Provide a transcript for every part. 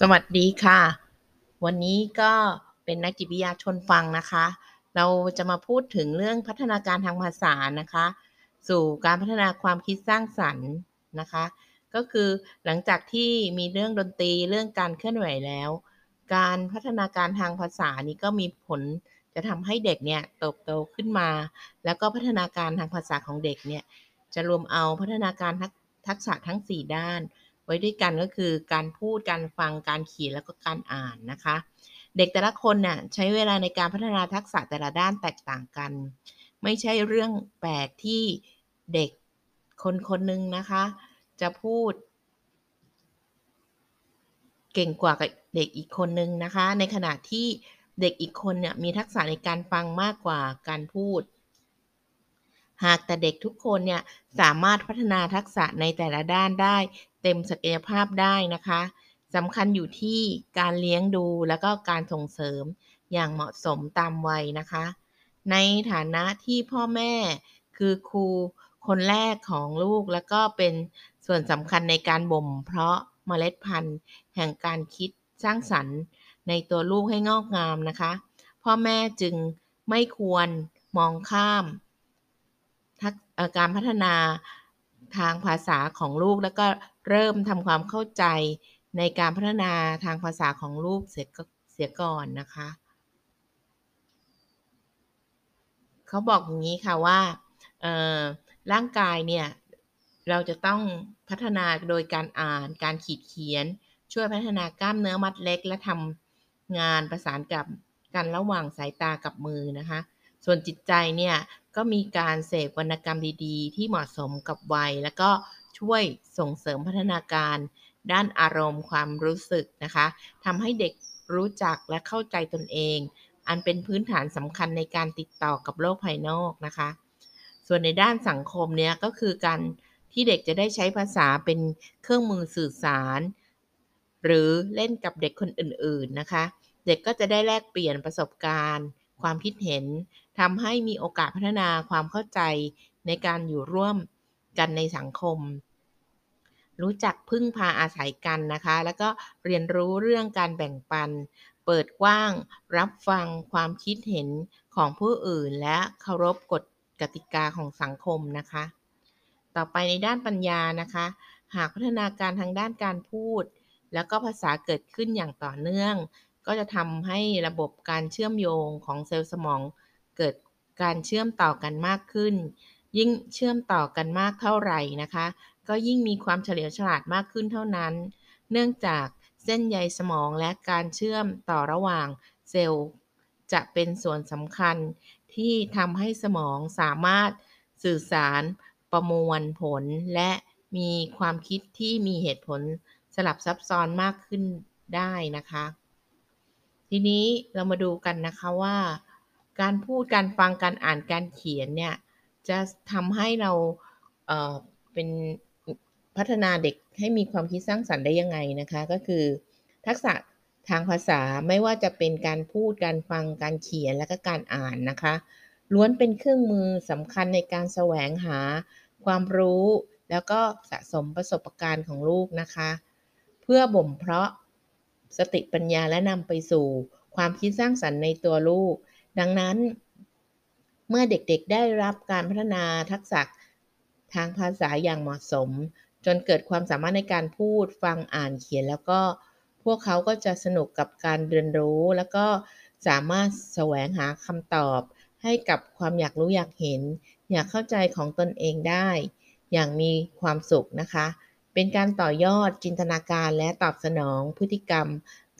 สวัสดีค่ะ วันนี้ก็เป็นนักจิตวิทยาชนฟังนะคะ เราจะมาพูดถึงเรื่องพัฒนาการทางภาษานะคะ สู่การพัฒนาความคิดสร้างสรรค์นะคะ ก็คือหลังจากที่มีเรื่องดนตรีเรื่องการเคลื่อนไหวแล้ว การพัฒนาการทางภาษานี้ก็มีผลจะทำให้เด็กเนี่ยเติบโตขึ้นมา แล้วก็พัฒนาการทางภาษาของเด็กเนี่ยจะรวมเอาพัฒนาการทักษะทั้ง 4 ด้าน ไว้ด้วยกันก็คือการพูดการฟังการเขียนแล้วก็การอ่านนะคะ เด็กแต่ละคนน่ะใช้เวลาในการพัฒนาทักษะแต่ละด้านแตกต่างกัน ไม่ใช่เรื่องแปลกที่เด็กคนคนหนึ่งนะคะ จะพูด เก่งกว่าเด็กอีกคนนึงนะคะ ในขณะที่เด็กอีกคนเนี่ยมีทักษะในการฟังมากกว่าการพูด หากแต่เด็กทุกคนเนี่ยสามารถพัฒนาทักษะในแต่ละด้านได้ เต็มศักยภาพได้นะคะสำคัญอยู่ที่การเลี้ยงดูแล้วก็การส่งเสริมอย่างเหมาะสมตามวัยนะคะ ในฐานะที่พ่อแม่คือครูคนแรกของลูกแล้วก็เป็นส่วนสำคัญในการบ่ม เพาะเมล็ดพันธุ์แห่งการคิดสร้างสรรค์ในตัวลูกให้งอกงามนะคะ พ่อแม่จึงไม่ควรมองข้ามการพัฒนาทางภาษาของลูกแล้วก็ เริ่มทำความเข้าใจในการพัฒนาทางภาษาของลูกเสียก่อนนะคะ เขาบอกอย่างนี้ค่ะว่าร่างกายเนี่ยเราจะต้องพัฒนาโดยการอ่านการขีดเขียน ช่วยพัฒนากล้ามเนื้อมัดเล็ก และทำงานประสานกับกันระหว่างสายตากับมือนะคะ ส่วนจิตใจเนี่ยก็มีการเสพวรรณกรรมดีๆ ที่เหมาะสมกับวัย แล้วก็ ช่วยส่งเสริมพัฒนาการด้านอารมณ์ความรู้สึกนะคะทำให้เด็กรู้จักและเข้าใจตนเอง อันเป็นพื้นฐานสำคัญในการติดต่อกับโลกภายนอกนะคะ ส่วนในด้านสังคมเนี้ยก็คือการที่เด็กจะได้ใช้ภาษาเป็นเครื่องมือสื่อสาร หรือเล่นกับเด็กคนอื่นๆนะคะ เด็กก็จะได้แลกเปลี่ยนประสบการณ์ ความคิดเห็นทำให้มีโอกาสพัฒนาความเข้าใจในการอยู่ร่วม กันในสังคม รู้จักพึ่งพาอาศัยกันนะคะ แล้วก็เรียนรู้เรื่องการแบ่งปัน เปิดกว้าง รับฟังความคิดเห็นของผู้อื่น และเคารพกฎกติกาของสังคมนะคะ ต่อไปในด้านปัญญานะคะ หากพัฒนาการทางด้านการพูด แล้วก็ภาษาเกิดขึ้นอย่างต่อเนื่อง ก็จะทำให้ระบบการเชื่อมโยงของเซลล์สมองเกิดการเชื่อมต่อกันมากขึ้น ยิ่งเชื่อมต่อกันมากเท่าไหร่นะคะ ก็ยิ่งมีความเฉลียวฉลาดมากขึ้นเท่านั้น เนื่องจากเส้นใยสมองและการเชื่อมต่อระหว่างเซลล์ จะเป็นส่วนสำคัญที่ทำให้สมองสามารถสื่อสารประมวลผล และมีความคิดที่มีเหตุผลสลับซับซ้อนมากขึ้นได้นะคะ ทีนี้เรามาดูกันนะคะว่า การพูดการฟังการอ่านการเขียนเนี่ย จะทำให้เราเเป็นพัฒนาเด็กให้มีความคิดสร้างสรรค์ได้ยังไงนะคะ ก็คือทักษะทางภาษาไม่ว่าจะเป็นการพูดการฟังการเขียนและก็การอ่านนะคะ ล้วนเป็นเครื่องมือสำคัญในการแสวงหาความรู้ แล้วก็สะสมประสบการณ์ของลูกนะคะ เพื่อบ่มเพาะสติปัญญาและนำไปสู่ความคิดสร้างสรรค์ในตัวลูก ดังนั้น เมื่อเด็กๆได้รับการพัฒนาทักษะทางภาษาอย่างเหมาะสม จนเกิดความสามารถในการพูดฟังอ่านเขียน แล้วก็พวกเขาก็จะสนุกกับการเรียนรู้ แล้วก็สามารถแสวงหาคำตอบ ให้กับความอยากรู้อยากเห็น อยากเข้าใจของตนเองได้ อย่างมีความสุขนะคะ เป็นการต่อยอดจินตนาการและตอบสนองพฤติกรรม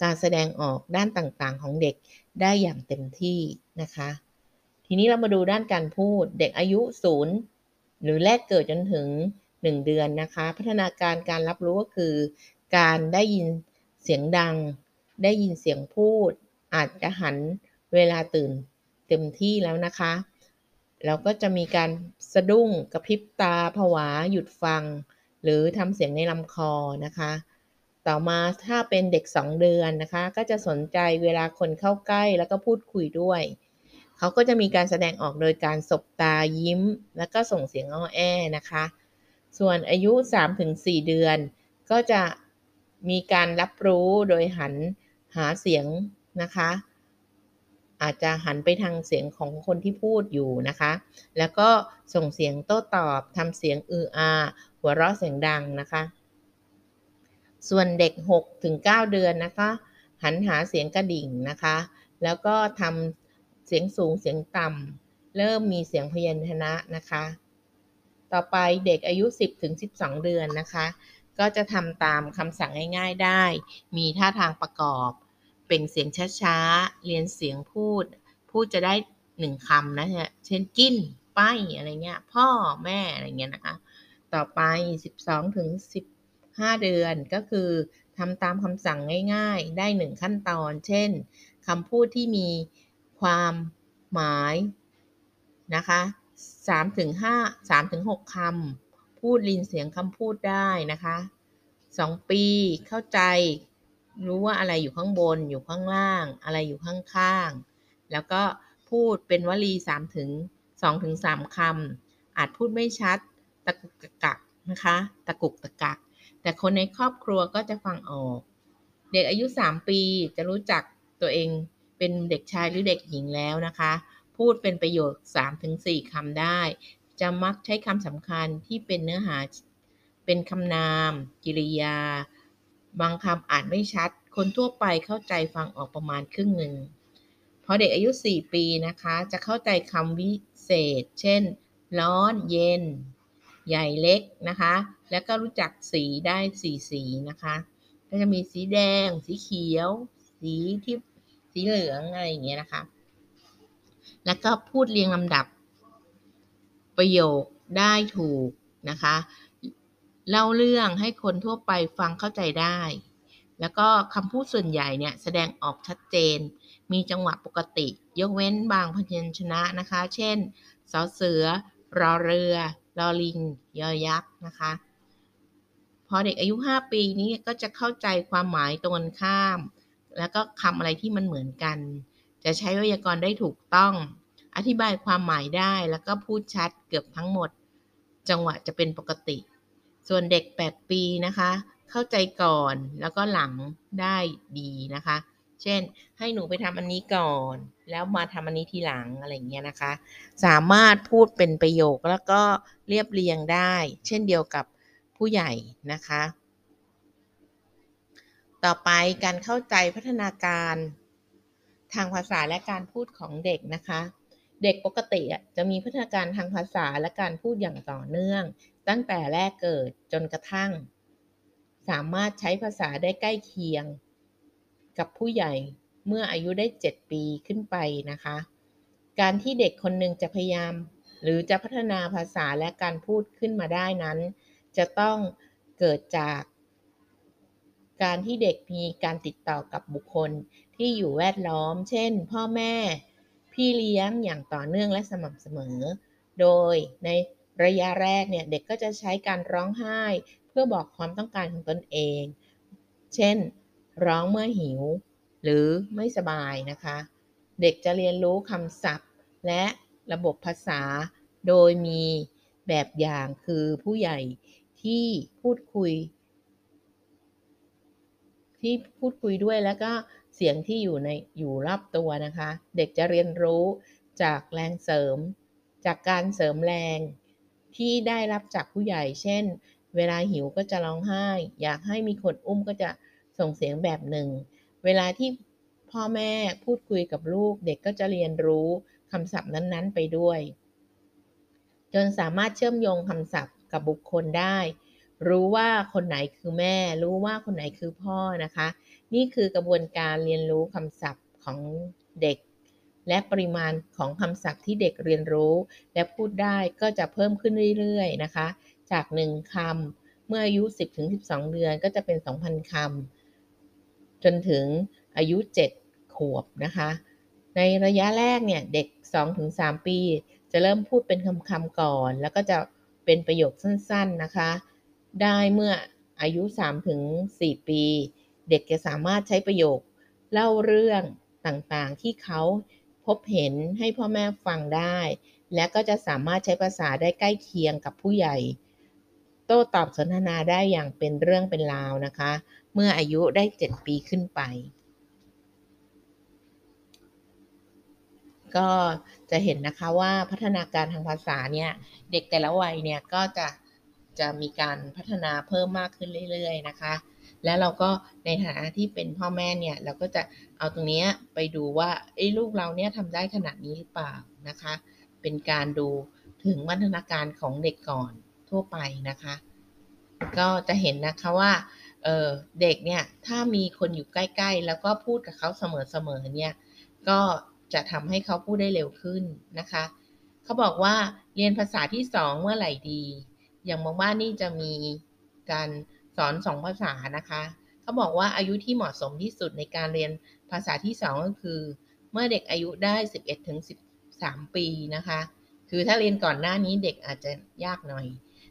การแสดงออกด้านต่างๆ ของเด็กได้อย่างเต็มที่นะคะ ทีนี้เรามาดูด้านการพูด เด็กอายุศูนย์หรือแรกเกิดจนถึง 1 เดือนนะคะ พัฒนาการการรับรู้ก็คือ การได้ยินเสียงดัง ได้ยินเสียงพูด อาจจะหันเวลาตื่นเต็มที่แล้วนะคะเราก็จะมีการสะดุ้งกระพริบตาผวาหยุดฟัง หรือทำเสียงในลำคอนะคะ ต่อมาถ้าเป็นเด็ก 2 เดือนนะคะ ก็จะสนใจเวลาคนเข้าใกล้แล้วก็พูดคุยด้วย เขาก็จะมีการแสดงออกโดยการสบตายิ้ม แล้วก็ส่งเสียงอ้อแอนะคะ ส่วนอายุ 3-4 เดือน ก็จะมีการรับรู้โดยหันหาเสียงนะคะ อาจจะหันไปทางเสียงของคนที่พูดอยู่นะคะ แล้วก็ส่งเสียงโต้ตอบทำเสียงอืออา หัวเราะเสียงดังนะคะ ส่วนเด็ก6ถึง9เดือนนะคะ หันหาเสียงกระดิ่งนะคะ แล้วก็ทำ เสียงสูงเสียงต่ำเริ่มมีเสียงพยัญชนะนะคะ ต่อไปเด็กอายุ 10ถึง12 เดือนนะคะ ก็จะทำตามคำสั่งง่ายๆได้ มีท่าทางประกอบ เป็นเสียงช้าๆ เรียนเสียงพูด พูดจะได้หนึ่งคำนะเช่นกินไปอะไรเงี้ย พ่อแม่อะไรเงี้ยนะคะ ต่อไป 12ถึง15 เดือนก็คือทำตามคำสั่งง่ายๆ ได้หนึ่งขั้นตอน เช่นคำพูดที่มี ความหมายนะคะ3ถึง5 3ถึง6คำพูดลินเสียงคำพูดได้นะคะ2ปีเข้าใจรู้ว่าอะไรอยู่ข้างบนอยู่ข้างล่าง อะไรอยู่ข้างๆ แล้วก็พูดเป็นวลี3ถึง2ถึง3คำอาจพูดไม่ชัดตะกุกตะกักนะคะตะกุกตะกัก แต่คนในครอบครัวก็จะฟังออก เด็กอายุ 3 ปีจะรู้จักตัวเอง เป็นเด็กชายหรือเด็กหญิงแล้วนะคะ พูดเป็นประโยค 3-4คำได้ จะมักใช้คำสำคัญที่เป็นเนื้อหา เป็นคำนาม กิริยา บางคำอ่านไม่ชัด คนทั่วไปเข้าใจฟังออกประมาณครึ่งหนึ่งพอเด็กอายุ 4 ปีนะคะ จะเข้าใจคำวิเศษ เช่น ร้อน เย็น ใหญ่เล็กนะคะ แล้วก็รู้จักสีได้สีสีนะคะ ก็จะมีสีแดง สีเขียว สีที่ สีเหลืองอะไรอย่างเงี้ยนะคะ แล้วก็พูดเรียงลำดับประโยคได้ถูกนะคะ เล่าเรื่องให้คนทั่วไปฟังเข้าใจได้ แล้วก็คำพูดส่วนใหญ่เนี่ยแสดงออกชัดเจน มีจังหวะปกติ ยกเว้นบางพยัญชนะนะคะ เช่นสอเสือ รอเรือ รอลิง ยอยักษ์นะคะพอเด็กอายุ 5 ปีนี้ก็จะเข้าใจความหมายตรงข้าม แล้วก็คำอะไรที่มันเหมือนกัน จะใช้ไวยากรณ์ได้ถูกต้อง อธิบายความหมายได้แล้วก็พูดชัดเกือบทั้งหมด จังหวะจะเป็นปกติ ส่วนเด็ก 8 ปีนะคะ เข้าใจก่อนแล้วก็หลังได้ดีนะคะ เช่น ให้หนูไปทำอันนี้ก่อน แล้วมาทำอันนี้ทีหลังอะไรเงี้ยนะคะ สามารถพูดเป็นประโยคแล้วก็เรียบเรียงได้ เช่นเดียวกับผู้ใหญ่นะคะ ต่อไปการเข้าใจพัฒนาการ ทางภาษาและการพูดของเด็กนะคะ เด็กปกติจะมีพัฒนาการทางภาษาและการพูดอย่างต่อเนื่อง ตั้งแต่แรกเกิดจนกระทั่ง สามารถใช้ภาษาได้ใกล้เคียง กับผู้ใหญ่เมื่ออายุได้ 7 ปีขึ้นไปนะคะ การที่เด็กคนหนึ่งจะพยายาม หรือจะพัฒนาภาษาและการพูดขึ้นมาได้นั้น จะต้องเกิดจาก การที่เด็กมีการติดต่อกับบุคคลที่อยู่แวดล้อม เช่น พ่อแม่ พี่เลี้ยงอย่างต่อเนื่องและสม่ำเสมอ โดยในระยะแรกเนี่ยเด็กก็จะใช้การร้องไห้ เพื่อบอกความต้องการของตนเอง เช่น ร้องเมื่อหิว หรือไม่สบายนะคะ เด็กจะเรียนรู้คำศัพท์ และระบบภาษา โดยมีแบบอย่างคือผู้ใหญ่ที่พูดคุย ที่พูดคุยด้วยแล้วก็เสียงที่อยู่ในอยู่รอบตัวนะคะ เด็กจะเรียนรู้จากแรงเสริม จากการเสริมแรงที่ได้รับจากผู้ใหญ่ เช่น เวลาหิวก็จะร้องไห้ อยากให้มีคนอุ้มก็จะส่งเสียงแบบหนึ่ง เวลาที่พ่อแม่พูดคุยกับลูก เด็กก็จะเรียนรู้คำศัพท์นั้นๆ ไปด้วย จนสามารถเชื่อมโยงคำศัพท์กับบุคคลได้ รู้ว่าคนไหนคือแม่ รู้ว่าคนไหนคือพ่อนะคะ นี่คือกระบวนการเรียนรู้คำศัพท์ของเด็ก และปริมาณของคำศัพท์ที่เด็กเรียนรู้ และพูดได้ก็จะเพิ่มขึ้นเรื่อยๆนะคะ จาก 1คำเมื่ออายุ 10-12 เดือนก็จะเป็น 2,000 คำจนถึงอายุ 7 ขวบนะคะ ในระยะแรกเนี่ยเด็ก 2-3 ปี จะเริ่มพูดเป็นคำๆก่อน แล้วก็จะเป็นประโยคสั้น ๆนะคะ ได้เมื่ออายุ 3-4 ปี เด็กจะสามารถใช้ประโยค เล่าเรื่องต่างๆ ที่เขาพบเห็นให้พ่อแม่ฟังได้ และก็จะสามารถใช้ภาษาได้ใกล้เคียงกับผู้ใหญ่ โต้ตอบสนทนาได้อย่างเป็นเรื่องเป็นราวนะคะ เมื่ออายุได้ 7 ปีขึ้นไป ก็จะเห็นนะคะว่าพัฒนาการทางภาษาเนี่ย เด็กแต่ละวัยเนี่ยก็จะ จะมีการพัฒนาเพิ่มมากขึ้นเรื่อยๆนะคะ แล้วเราก็ในฐานะที่เป็นพ่อแม่เนี่ยเราก็จะเอาตรงนี้ไปดูว่าไอ้ลูกเราเนี่ยทำได้ขนาดนี้หรือเปล่านะคะ เป็นการดูถึงวัฒนาการของเด็กก่อนทั่วไปนะคะ ก็จะเห็นนะคะว่าเเด็กเนี่ยถ้ามีคนอยู่ใกล้ ๆ แล้วก็พูดกับเขาเสมอๆเนี่ยก็จะทำให้เขาพูดได้เร็วขึ้นนะคะ เขาบอกว่าเรียนภาษาที่สองเมื่อไหร่ดี อย่างบางบ้านนี่จะมีการสอนสองภาษานะคะเขาบอกว่าอายุที่เหมาะสมที่สุดในการเรียนภาษาที่สองก็คือ เมื่อเด็กอายุได้ 11ถึง13 ปีนะคะ คือถ้าเรียนก่อนหน้านี้เด็กอาจจะยากหน่อย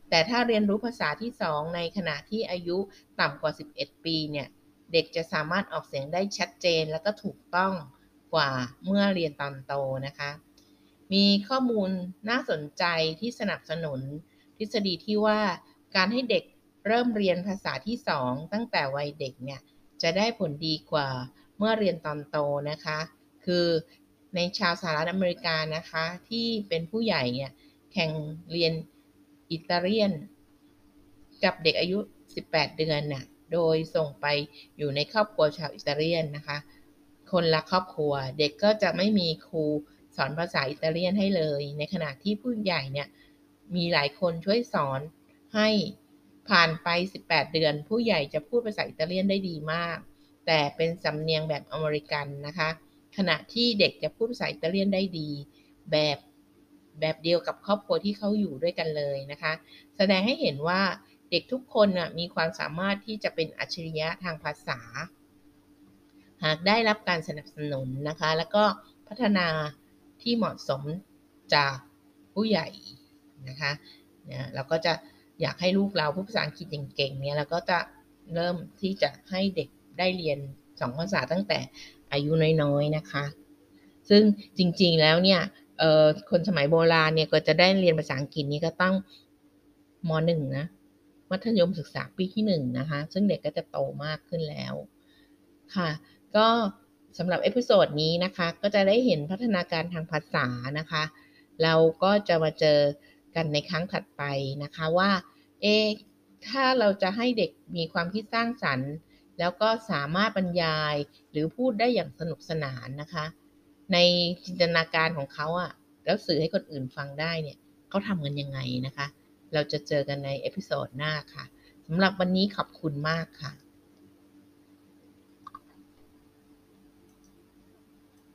แต่ถ้าเรียนรู้ภาษาที่สองในขณะที่อายุต่ำกว่า 11 ปีเนี่ยเด็กจะสามารถออกเสียงได้ชัดเจนแล้วก็ถูกต้องกว่าเมื่อเรียนตอนโตนะคะ มีข้อมูลน่าสนใจที่สนับสนุน ทฤษฎีที่ว่าการให้เด็กเริ่มเรียนภาษาที่ 2 ตั้งแต่วัยเด็กเนี่ยจะได้ผลดีกว่าเมื่อเรียนตอนโตนะคะ คือในชาวสหรัฐอเมริกานะคะที่เป็นผู้ใหญ่เนี่ยแข่งเรียนอิตาเลียน กับเด็กอายุ 18 เดือนน่ะโดยส่งไปอยู่ในครอบครัวชาวอิตาเลียนนะคะ คนละครอบครัว เด็กก็จะไม่มีครูสอนภาษาอิตาเลียนให้เลย ในขณะที่ผู้ใหญ่เนี่ย มีหลายคนช่วยสอนให้ผ่านไป 18 เดือน ผู้ใหญ่จะพูดภาษาอิตาเลียนได้ดีมาก แต่เป็นสำเนียงแบบอเมริกันนะคะ ขณะที่เด็กจะพูดภาษาอิตาเลียนได้ดี แบบแบบเดียวกับครอบครัวที่เขาอยู่ด้วยกันเลยนะคะ แสดงให้เห็นว่าเด็กทุกคนมีความสามารถที่จะเป็นอัจฉริยะทางภาษา หากได้รับการสนับสนุนนะคะ แล้วก็พัฒนาที่เหมาะสมจากผู้ใหญ่ นะคะเนี่ยเราก็จะอยากให้ลูกเราพูดภาษาอังกฤษเก่งๆเนี่ยเราก็จะเริ่มที่จะให้เด็กได้เรียนสองภาษาตั้งแต่อายุน้อยๆนะคะ ซึ่งจริงๆแล้วเนี่ยคนสมัยโบราณเนี่ยก็จะได้เรียนภาษาอังกฤษนี้ก็ต้องม.หนึ่งนะมัธยมศึกษาปีที่หนึ่งนะคะ ซึ่งเด็กก็จะโตมากขึ้นแล้วค่ะ ก็สำหรับ episode นี้นะคะ ก็จะได้เห็นพัฒนาการทางภาษานะคะ เราก็จะมาเจอ กันในครั้งถัดไปนะคะว่า เอถ้าเราจะให้เด็กมีความคิดสร้างสรรค์ แล้วก็สามารถบรรยายหรือพูดได้อย่างสนุกสนานนะคะ ในจินตนาการของเขาอะ่ะแล้วสื่อให้คนอื่นฟังได้เนี่ยเขาทำกันยังไงนะคะ เราจะเจอกันใน episode หน้าค่ะสำหรับวันนี้ขอบคุณมากค่ะ